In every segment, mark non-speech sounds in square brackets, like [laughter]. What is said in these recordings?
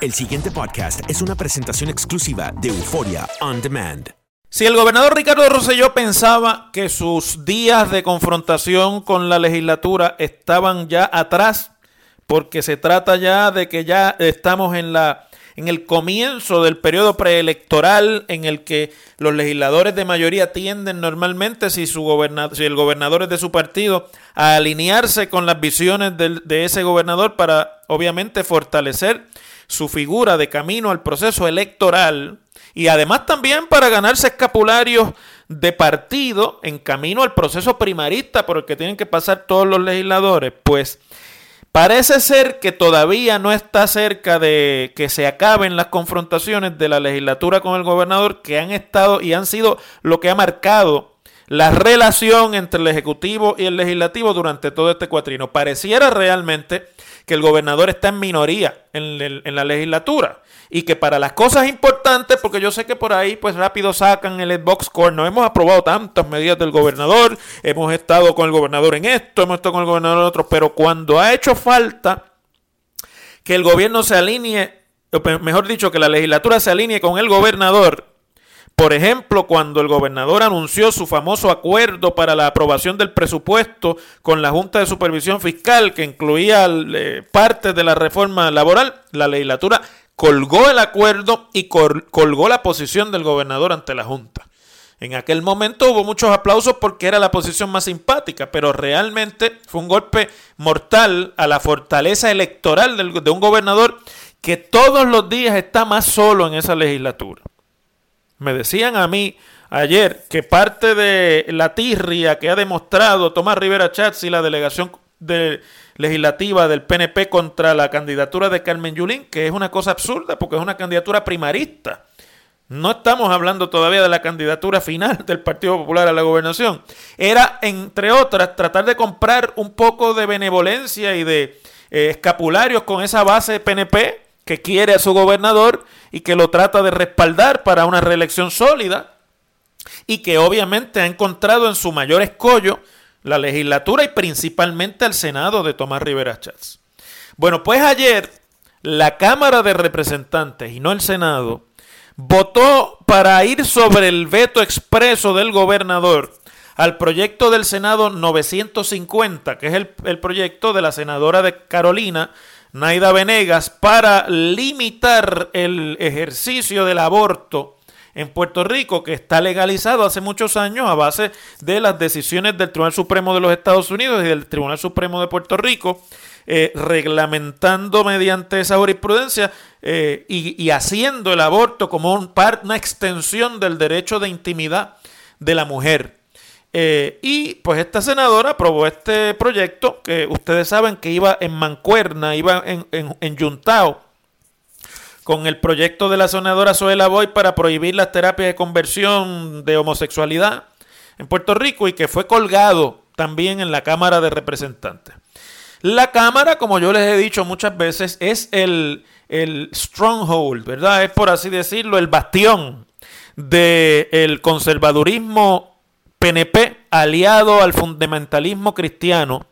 El siguiente podcast es una presentación exclusiva de Euforia On Demand. Si el gobernador Ricardo Rosselló pensaba que sus días de confrontación con la legislatura estaban ya atrás, porque se trata ya de que ya estamos en la en el comienzo del periodo preelectoral en el que los legisladores de mayoría tienden normalmente, si, su gobernador, si el gobernador es de su partido, a alinearse con las visiones del- de ese gobernador para obviamente fortalecer su figura de camino al proceso electoral y además también para ganarse escapularios de partido en camino al proceso primarista por el que tienen que pasar todos los legisladores, pues parece ser que todavía no está cerca de que se acaben las confrontaciones de la legislatura con el gobernador que han estado y han sido lo que ha marcado la relación entre el Ejecutivo y el Legislativo durante todo este cuatrino. Pareciera realmente que el gobernador está en minoría en, el- en la legislatura y que para las cosas importantes, porque yo sé que por ahí pues rápido sacan el box score, no hemos aprobado tantas medidas del gobernador, hemos estado con el gobernador en esto, hemos estado con el gobernador en otro, pero cuando ha hecho falta que el gobierno se alinee, o mejor dicho, que la legislatura se alinee con el gobernador, por ejemplo, cuando el gobernador anunció su famoso acuerdo para la aprobación del presupuesto con la Junta de Supervisión Fiscal, que incluía eh, parte de la reforma laboral, la legislatura colgó el acuerdo y col- colgó la posición del gobernador ante la Junta. En aquel momento hubo muchos aplausos porque era la posición más simpática, pero realmente fue un golpe mortal a la fortaleza electoral de un gobernador que todos los días está más solo en esa legislatura. Me decían a mí ayer que parte de la tirria que ha demostrado Tomás Rivera Chats y la delegación de- legislativa del PNP contra la candidatura de Carmen Yulín, que es una cosa absurda porque es una candidatura primarista. No estamos hablando todavía de la candidatura final [laughs] del Partido Popular a la gobernación. Era, entre otras, tratar de comprar un poco de benevolencia y de eh, escapularios con esa base PNP que quiere a su gobernador y que lo trata de respaldar para una reelección sólida y que obviamente ha encontrado en su mayor escollo la legislatura y principalmente al Senado de Tomás Rivera Chats. Bueno, pues ayer la Cámara de Representantes y no el Senado votó para ir sobre el veto expreso del gobernador al proyecto del Senado 950, que es el proyecto de la senadora de Carolina, Naida Venegas, para limitar el ejercicio del aborto en Puerto Rico, que está legalizado hace muchos años a base de las decisiones del Tribunal Supremo de los Estados Unidos y del Tribunal Supremo de Puerto Rico, eh, reglamentando mediante esa jurisprudencia eh, y, haciendo el aborto como un par, una extensión del derecho de intimidad de la mujer. Eh, y pues esta senadora aprobó este proyecto que ustedes saben que iba en mancuerna, iba en, en, en con el proyecto de la senadora Zoela Boy para prohibir las terapias de conversión de homosexualidad en Puerto Rico y que fue colgado también en la Cámara de Representantes. La Cámara, como yo les he dicho muchas veces, es el, el stronghold, ¿verdad? Es por así decirlo, el bastión del conservadurismo PNP aliado al fundamentalismo cristiano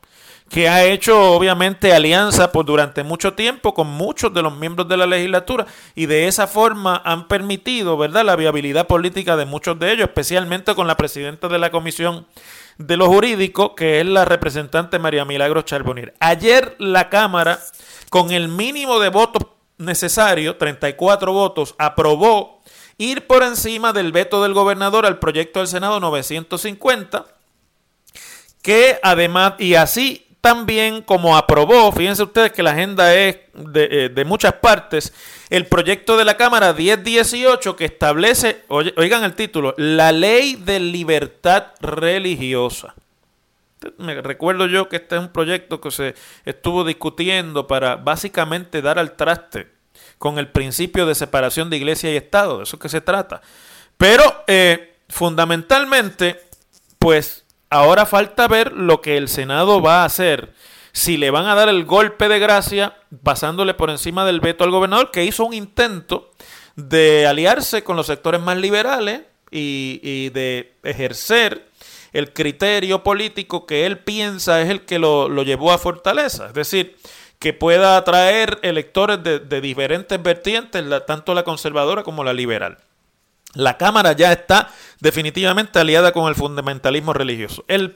que ha hecho obviamente alianza por durante mucho tiempo con muchos de los miembros de la legislatura y de esa forma han permitido, ¿verdad?, la viabilidad política de muchos de ellos, especialmente con la presidenta de la Comisión de lo Jurídico, que es la representante María Milagro Charbonnier. Ayer la Cámara, con el mínimo de votos necesario, 34 votos, aprobó ir por encima del veto del gobernador al proyecto del Senado 950, que además, y así también como aprobó, fíjense ustedes que la agenda es de, eh, muchas partes, el proyecto de la Cámara 1018 que establece, oigan el título, la ley de libertad religiosa. Me recuerdo yo que este es un proyecto que se estuvo discutiendo para básicamente dar al traste con el principio de separación de iglesia y Estado, de eso que se trata. Pero eh, fundamentalmente, pues Ahora falta ver lo que el Senado va a hacer. Si le van a dar el golpe de gracia pasándole por encima del veto al gobernador, que hizo un intento de aliarse con los sectores más liberales y, de ejercer el criterio político que él piensa es el que lo, llevó a Fortaleza. Es decir, que pueda atraer electores de, diferentes vertientes, tanto la conservadora como la liberal. La Cámara ya está definitivamente aliada con el fundamentalismo religioso. El,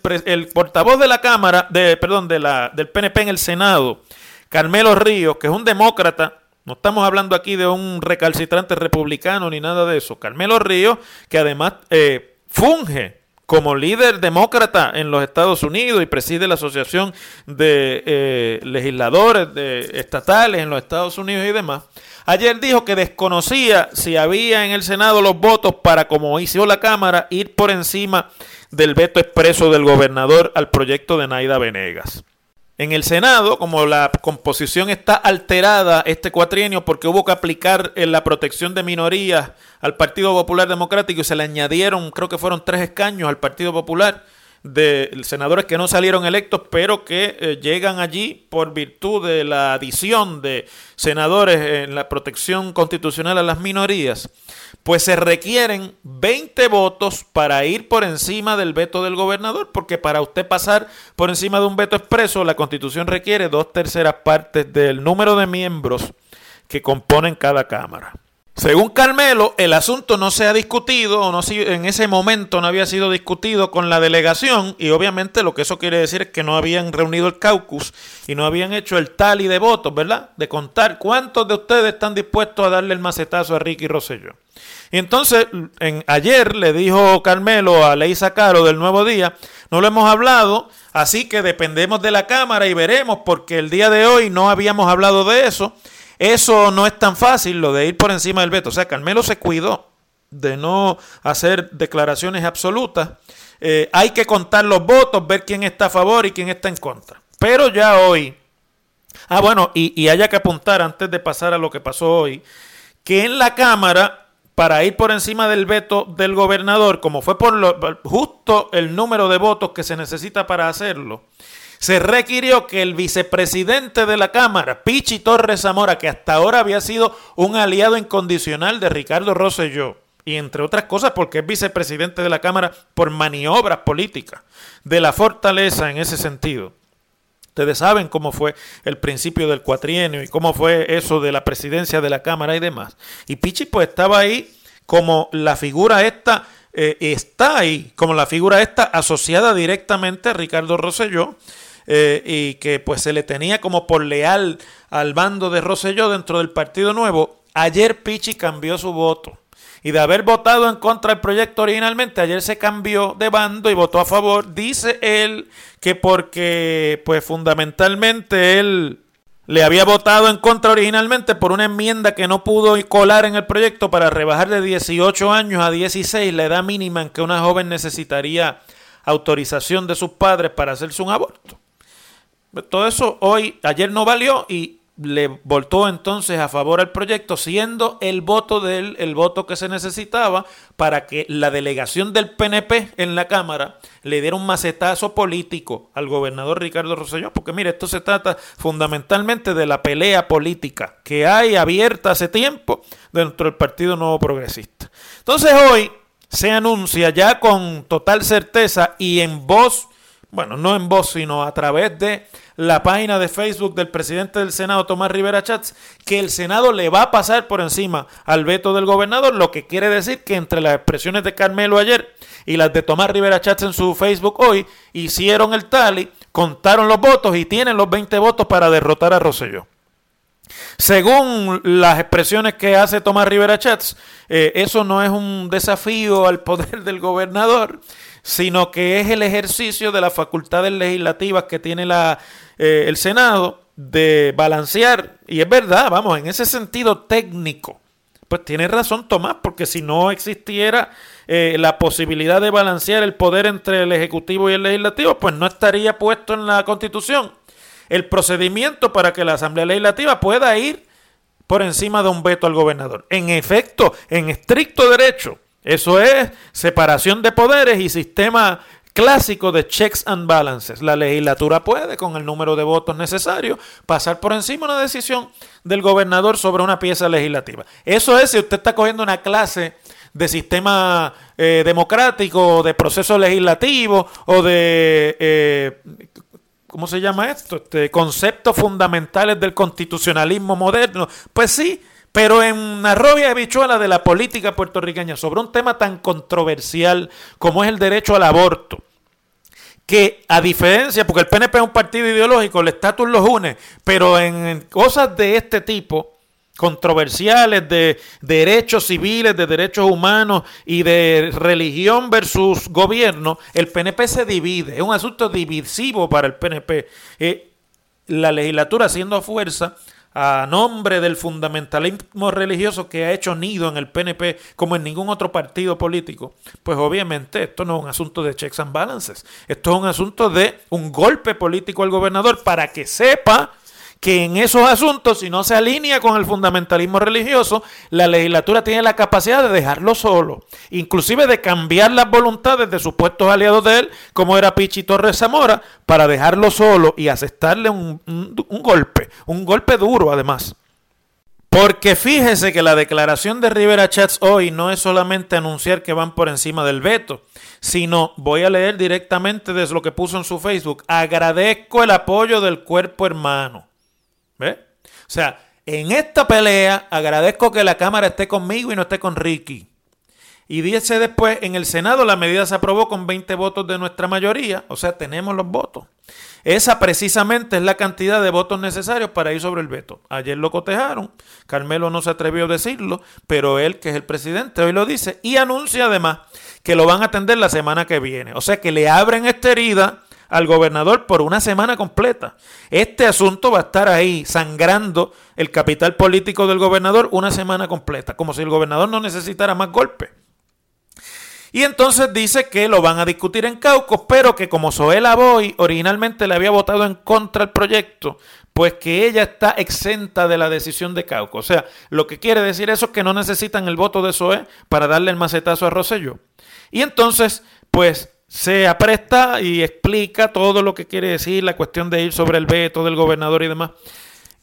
portavoz de la Cámara, de, perdón, del PNP en el Senado, Carmelo Ríos, que es un demócrata, no estamos hablando aquí de un recalcitrante republicano ni nada de eso. Carmelo Ríos, que además eh, funge como líder demócrata en los Estados Unidos y preside la Asociación de eh, Legisladores de, Estatales en los Estados Unidos y demás, ayer dijo que desconocía si había en el Senado los votos para, como hizo la Cámara, ir por encima del veto expreso del gobernador al proyecto de Naida Venegas. En el Senado, como la composición está alterada este cuatrienio porque hubo que aplicar en la protección de minorías al Partido Popular Democrático y se le añadieron, creo que fueron tres escaños al Partido Popular, de senadores que no salieron electos, pero que eh, llegan allí por virtud de la adición de senadores en la protección constitucional a las minorías, pues se requieren 20 votos para ir por encima del veto del gobernador, porque para usted pasar por encima de un veto expreso, la constitución requiere dos terceras partes del número de miembros que componen cada cámara. Según Carmelo, el asunto no se ha discutido o no en ese momento no había sido discutido con la delegación y obviamente lo que eso quiere decir es que no habían reunido el caucus y no habían hecho el tally de votos, ¿verdad? De contar cuántos de ustedes están dispuestos a darle el macetazo a Ricky Rosselló. Y entonces, en, ayer le dijo Carmelo a Leisa Caro del Nuevo Día, no lo hemos hablado, así que dependemos de la Cámara y veremos porque el día de hoy no habíamos hablado de eso. Eso no es tan fácil, lo de ir por encima del veto. O sea, Carmelo se cuidó de no hacer declaraciones absolutas. Eh, hay que contar los votos, ver quién está a favor y quién está en contra. Pero ya hoy, ah bueno, y, y haya que apuntar antes de pasar a lo que pasó hoy, que en la Cámara, para ir por encima del veto del gobernador, como fue por lo, justo el número de votos que se necesita para hacerlo, se requirió que el vicepresidente de la Cámara, Pichi Torres Zamora, que hasta ahora había sido un aliado incondicional de Ricardo Rosselló, y entre otras cosas porque es vicepresidente de la Cámara por maniobras políticas de la fortaleza en ese sentido. Ustedes saben cómo fue el principio del cuatrienio y cómo fue eso de la presidencia de la Cámara y demás. Y Pichi pues estaba ahí como la figura esta, eh, está ahí como la figura esta asociada directamente a Ricardo Rosselló eh, y que pues se le tenía como por leal al bando de Rosselló dentro del Partido Nuevo, ayer Pichi cambió su voto y de haber votado en contra del proyecto originalmente, ayer se cambió de bando y votó a favor. Dice él que porque, pues fundamentalmente él le había votado en contra originalmente por una enmienda que no pudo colar en el proyecto para rebajar de 18 años a 16 la edad mínima en que una joven necesitaría autorización de sus padres para hacerse un aborto. Todo eso hoy, ayer no valió y le voltó entonces a favor al proyecto, siendo el voto de él el voto que se necesitaba para que la delegación del PNP en la Cámara le diera un macetazo político al gobernador Ricardo Rosselló, porque mire, esto se trata fundamentalmente de la pelea política que hay abierta hace tiempo dentro del Partido Nuevo Progresista. Entonces hoy se anuncia ya con total certeza y en voz, bueno, no en voz, sino a través de la página de Facebook del presidente del Senado, Tomás Rivera Chats, que el Senado le va a pasar por encima al veto del gobernador, lo que quiere decir que entre las expresiones de Carmelo ayer y las de Tomás Rivera Chats en su Facebook hoy, hicieron el tally, contaron los votos y tienen los 20 votos para derrotar a Rosselló. Según las expresiones que hace Tomás Rivera Chats, eh, eso no es un desafío al poder del gobernador, sino que es el ejercicio de las facultades legislativas que tiene la, eh, el Senado de balancear, y es verdad, vamos, en ese sentido técnico, pues tiene razón Tomás, porque si no existiera eh, la posibilidad de balancear el poder entre el Ejecutivo y el Legislativo, pues no estaría puesto en la Constitución el procedimiento para que la Asamblea Legislativa pueda ir por encima de un veto al gobernador. En efecto, en estricto derecho, eso es separación de poderes y sistema clásico de checks and balances. La legislatura puede, con el número de votos necesarios, pasar por encima una decisión del gobernador sobre una pieza legislativa. Eso es si usted está cogiendo una clase de sistema eh, democrático, de proceso legislativo o de eh, ¿cómo se llama esto? Este, conceptos fundamentales del constitucionalismo moderno. Pues sí, pero en una robia de bichuela de la política puertorriqueña sobre un tema tan controversial como es el derecho al aborto, que a diferencia, porque el PNP es un partido ideológico, el estatus los une, pero en cosas de este tipo, controversiales de derechos civiles, de derechos humanos y de religión versus gobierno, el PNP se divide. Es un asunto divisivo para el PNP. Eh, la legislatura haciendo fuerza a nombre del fundamentalismo religioso que ha hecho nido en el PNP como en ningún otro partido político, pues obviamente esto no es un asunto de checks and balances, esto es un asunto de un golpe político al gobernador para que sepa que en esos asuntos, si no se alinea con el fundamentalismo religioso, la legislatura tiene la capacidad de dejarlo solo, inclusive de cambiar las voluntades de supuestos aliados de él, como era Pichi Torres Zamora, para dejarlo solo y aceptarle un, un golpe, un golpe duro además. Porque fíjese que la declaración de Rivera Chats hoy no es solamente anunciar que van por encima del veto, sino voy a leer directamente desde lo que puso en su Facebook. Agradezco el apoyo del cuerpo hermano. O sea, en esta pelea agradezco que la Cámara esté conmigo y no esté con Ricky. Y dice después, en el Senado la medida se aprobó con 20 votos de nuestra mayoría, o sea, tenemos los votos. Esa precisamente es la cantidad de votos necesarios para ir sobre el veto. Ayer lo cotejaron, Carmelo no se atrevió a decirlo, pero él, que es el presidente, hoy lo dice y anuncia además que lo van a atender la semana que viene. O sea, que le abren esta herida al gobernador por una semana completa. Este asunto va a estar ahí sangrando el capital político del gobernador una semana completa, como si el gobernador no necesitara más golpes. Y entonces dice que lo van a discutir en Caucos, pero que como Zoela Boy originalmente le había votado en contra del proyecto, pues que ella está exenta de la decisión de Caucos. O sea, lo que quiere decir eso es que no necesitan el voto de Zoe para darle el macetazo a Rosselló. Y entonces, pues se apresta y explica todo lo que quiere decir la cuestión de ir sobre el veto del gobernador y demás,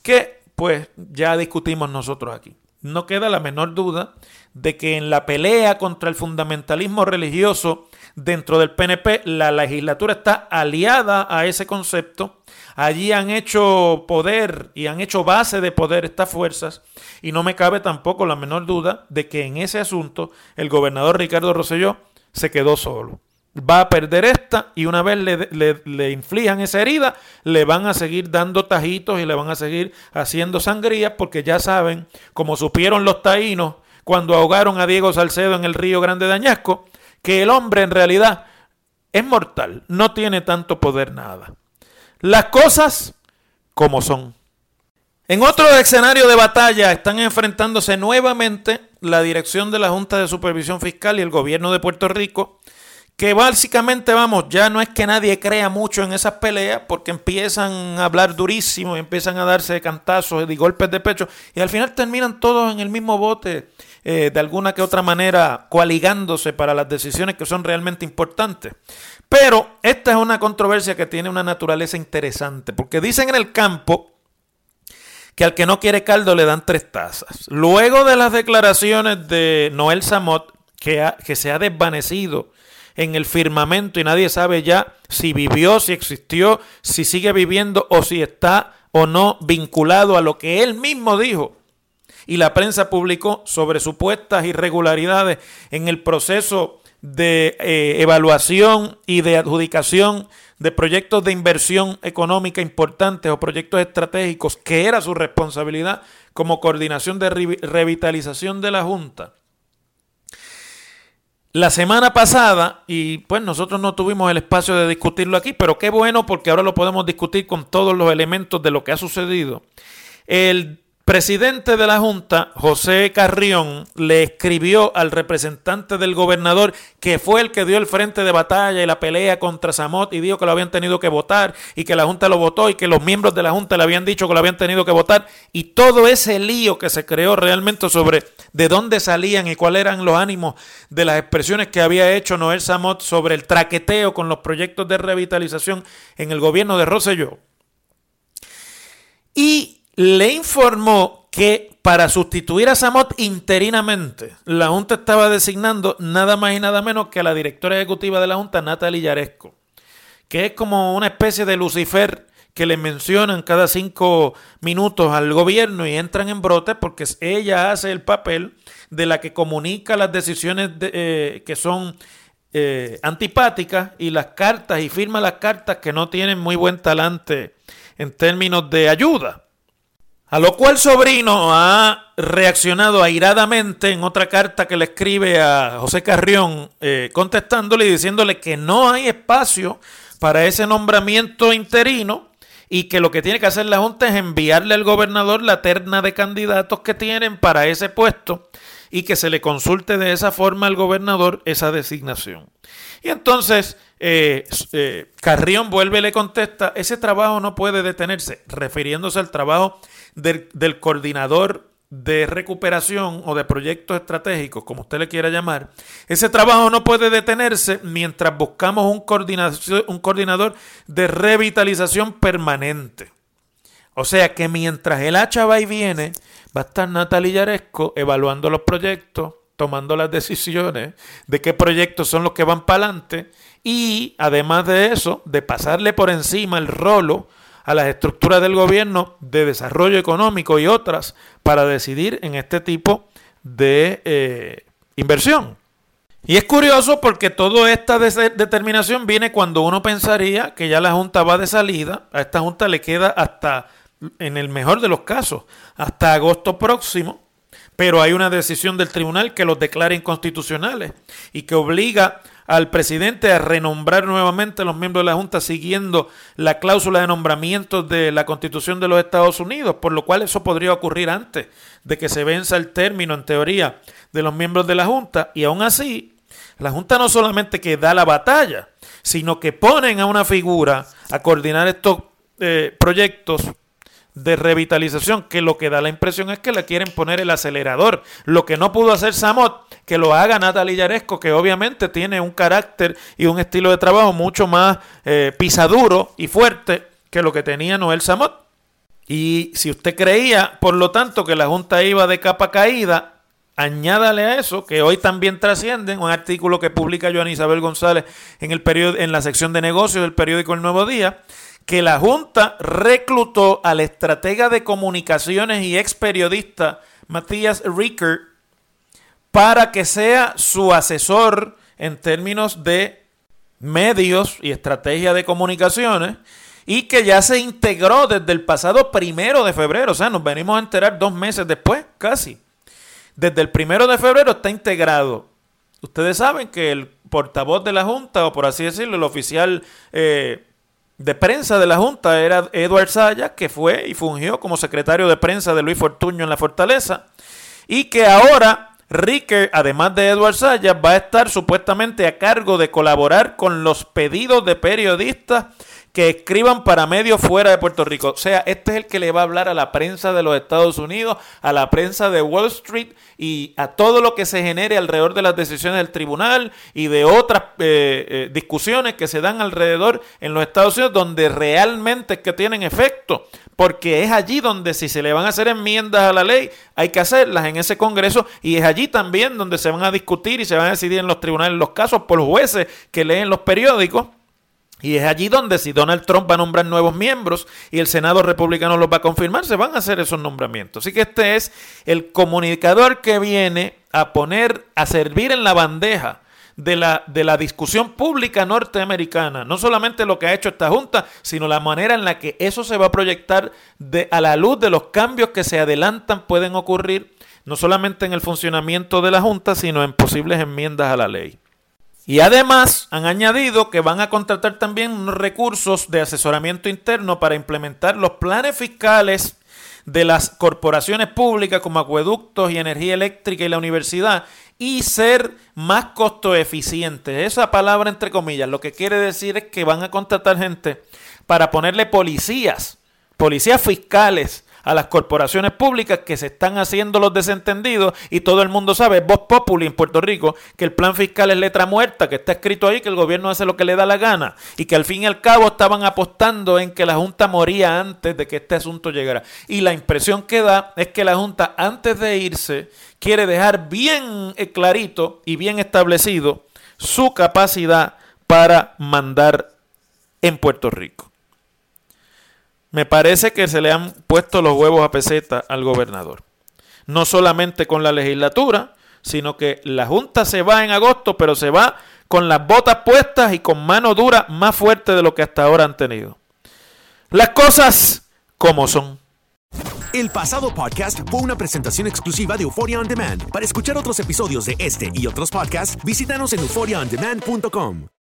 que pues ya discutimos nosotros aquí. No queda la menor duda de que en la pelea contra el fundamentalismo religioso dentro del PNP, la legislatura está aliada a ese concepto. Allí han hecho poder y han hecho base de poder estas fuerzas y no me cabe tampoco la menor duda de que en ese asunto el gobernador Ricardo Rosselló se quedó solo va a perder esta y una vez le, le, inflijan esa herida, le van a seguir dando tajitos y le van a seguir haciendo sangrías porque ya saben, como supieron los taínos cuando ahogaron a Diego Salcedo en el río Grande de Añasco, que el hombre en realidad es mortal, no tiene tanto poder nada. Las cosas como son. En otro escenario de batalla están enfrentándose nuevamente la dirección de la Junta de Supervisión Fiscal y el gobierno de Puerto Rico, que básicamente, vamos, ya no es que nadie crea mucho en esas peleas, porque empiezan a hablar durísimo, y empiezan a darse cantazos y golpes de pecho, y al final terminan todos en el mismo bote, eh, de alguna que otra manera, coaligándose para las decisiones que son realmente importantes. Pero esta es una controversia que tiene una naturaleza interesante, porque dicen en el campo que al que no quiere caldo le dan tres tazas. Luego de las declaraciones de Noel Samot, que, que se ha desvanecido en el firmamento y nadie sabe ya si vivió, si existió, si sigue viviendo o si está o no vinculado a lo que él mismo dijo y la prensa publicó sobre supuestas irregularidades en el proceso de eh, evaluación y de adjudicación de proyectos de inversión económica importantes o proyectos estratégicos, que era su responsabilidad como coordinación de revitalización de la Junta. La semana pasada, y pues nosotros no tuvimos el espacio de discutirlo aquí, pero qué bueno porque ahora lo podemos discutir con todos los elementos de lo que ha sucedido. El presidente de la Junta, José Carrión, le escribió al representante del gobernador, que fue el que dio el frente de batalla y la pelea contra Samot y dijo que lo habían tenido que votar y que la Junta lo votó y que los miembros de la Junta le habían dicho que lo habían tenido que votar y todo ese lío que se creó realmente sobre de dónde salían y cuáles eran los ánimos de las expresiones que había hecho Noel Samot sobre el traqueteo con los proyectos de revitalización en el gobierno de Rosselló. Y le informó que para sustituir a Samot interinamente, la Junta estaba designando nada más y nada menos que a la directora ejecutiva de la Junta, Natalie Yaresco, que es como una especie de Lucifer que le mencionan cada cinco minutos al gobierno y entran en brote porque ella hace el papel de la que comunica las decisiones eh, que son eh, antipáticas y las cartas y firma las cartas que no tienen muy buen talante en términos de ayuda. A lo cual Sobrino ha reaccionado airadamente en otra carta que le escribe a José Carrión, eh, contestándole y diciéndole que no hay espacio para ese nombramiento interino y que lo que tiene que hacer la Junta es enviarle al gobernador la terna de candidatos que tienen para ese puesto y que se le consulte de esa forma al gobernador esa designación. Y entonces eh, eh, Carrión vuelve y le contesta, ese trabajo no puede detenerse, refiriéndose al trabajo del, coordinador de recuperación o de proyectos estratégicos, como usted le quiera llamar, ese trabajo no puede detenerse mientras buscamos un, un coordinador de revitalización permanente. O sea que mientras el hacha va y viene, va a estar Natalia Yaresco evaluando los proyectos, tomando las decisiones de qué proyectos son los que van para adelante y además de eso, de pasarle por encima el rolo a las estructuras del gobierno de desarrollo económico y otras para decidir en este tipo de eh, inversión. Y es curioso porque toda esta determinación viene cuando uno pensaría que ya la Junta va de salida. A esta Junta le queda hasta, en el mejor de los casos, hasta agosto próximo. Pero hay una decisión del tribunal que los declara inconstitucionales y que obliga al presidente a renombrar nuevamente a los miembros de la Junta siguiendo la cláusula de nombramiento de la Constitución de los Estados Unidos, por lo cual eso podría ocurrir antes de que se venza el término, en teoría, de los miembros de la Junta. Y aún así, la Junta no solamente que da la batalla, sino que ponen a una figura a coordinar estos eh, proyectos de revitalización, que lo que da la impresión es que le quieren poner el acelerador. Lo que no pudo hacer Samot, que lo haga Natalia Yaresco, que obviamente tiene un carácter y un estilo de trabajo mucho más eh, pisaduro y fuerte que lo que tenía Noel Samot. Y si usted creía, por lo tanto, que la Junta iba de capa caída, añádale a eso, que hoy también trasciende un artículo que publica Joan Isabel González en, el en la sección de negocios del periódico El Nuevo Día, que la Junta reclutó al estratega de comunicaciones y ex periodista Matías Ricker para que sea su asesor en términos de medios y estrategia de comunicaciones y que ya se integró desde el pasado primero de febrero, o sea, nos venimos a enterar dos meses después, casi, desde el primero de febrero está integrado. Ustedes saben que el portavoz de la Junta, o por así decirlo, el oficial eh, de prensa de la Junta era Edward Sayas, que fue y fungió como secretario de prensa de Luis Fortuño en la Fortaleza, y que ahora Ricker, además de Edward Sayas, va a estar supuestamente a cargo de colaborar con los pedidos de periodistas que escriban para medios fuera de Puerto Rico. O sea, este es el que le va a hablar a la prensa de los Estados Unidos, a la prensa de Wall Street y a todo lo que se genere alrededor de las decisiones del tribunal y de otras eh, eh, discusiones que se dan alrededor en los Estados Unidos donde realmente es que tienen efecto. Porque es allí donde si se le van a hacer enmiendas a la ley, hay que hacerlas en ese Congreso y es allí también donde se van a discutir y se van a decidir en los tribunales los casos por jueces que leen los periódicos y es allí donde si Donald Trump va a nombrar nuevos miembros y el Senado republicano los va a confirmar, se van a hacer esos nombramientos. Así que este es el comunicador que viene a poner, a servir en la bandeja de la, de la discusión pública norteamericana. No solamente lo que ha hecho esta Junta, sino la manera en la que eso se va a proyectar de, a la luz de los cambios que se adelantan, pueden ocurrir, no solamente en el funcionamiento de la Junta, sino en posibles enmiendas a la ley. Y además han añadido que van a contratar también recursos de asesoramiento interno para implementar los planes fiscales de las corporaciones públicas como acueductos y energía eléctrica y la universidad y ser más costo eficientes. Esa palabra entre comillas lo que quiere decir es que van a contratar gente para ponerle policías, policías fiscales a las corporaciones públicas que se están haciendo los desentendidos y todo el mundo sabe, voz populi en Puerto Rico, que el plan fiscal es letra muerta, que está escrito ahí, que el gobierno hace lo que le da la gana y que al fin y al cabo estaban apostando en que la Junta moría antes de que este asunto llegara. Y la impresión que da es que la Junta antes de irse quiere dejar bien clarito y bien establecido su capacidad para mandar en Puerto Rico. Me parece que se le han puesto los huevos a peseta al gobernador. No solamente con la legislatura, sino que la Junta se va en agosto, pero se va con las botas puestas y con mano dura más fuerte de lo que hasta ahora han tenido. Las cosas como son. El pasado podcast fue una presentación exclusiva de Euphoria On Demand. Para escuchar otros episodios de este y otros podcasts, visítanos en euphoriaondemand.com.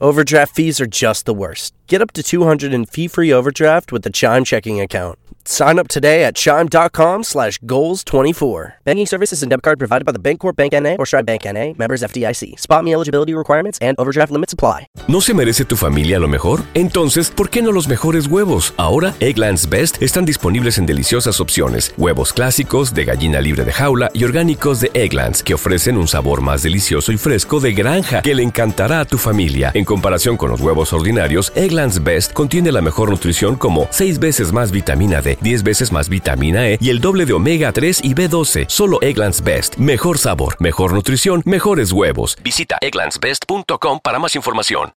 Overdraft fees are just the worst. Get up to 200 in fee-free overdraft with the Chime checking account. Sign up today at chime.com slash goals24. Banking services and debit card provided by the Bancorp Bank N.A. or Stride Bank N.A. Members FDIC. Spot me eligibility requirements and overdraft limits apply. ¿No se merece tu familia lo mejor? Entonces, ¿por qué no los mejores huevos? Ahora, Egglands Best están disponibles en deliciosas opciones. Huevos clásicos, de gallina libre de jaula y orgánicos de Egglands, que ofrecen un sabor más delicioso y fresco de granja que le encantará a tu familia. En comparación con los huevos ordinarios, Egglands Best contiene la mejor nutrición como 6 veces más vitamina D 10 veces más vitamina E y el doble de omega 3 y B12. Solo Egglands Best. Mejor sabor, mejor nutrición, mejores huevos. Visita egglandsbest.com para más información.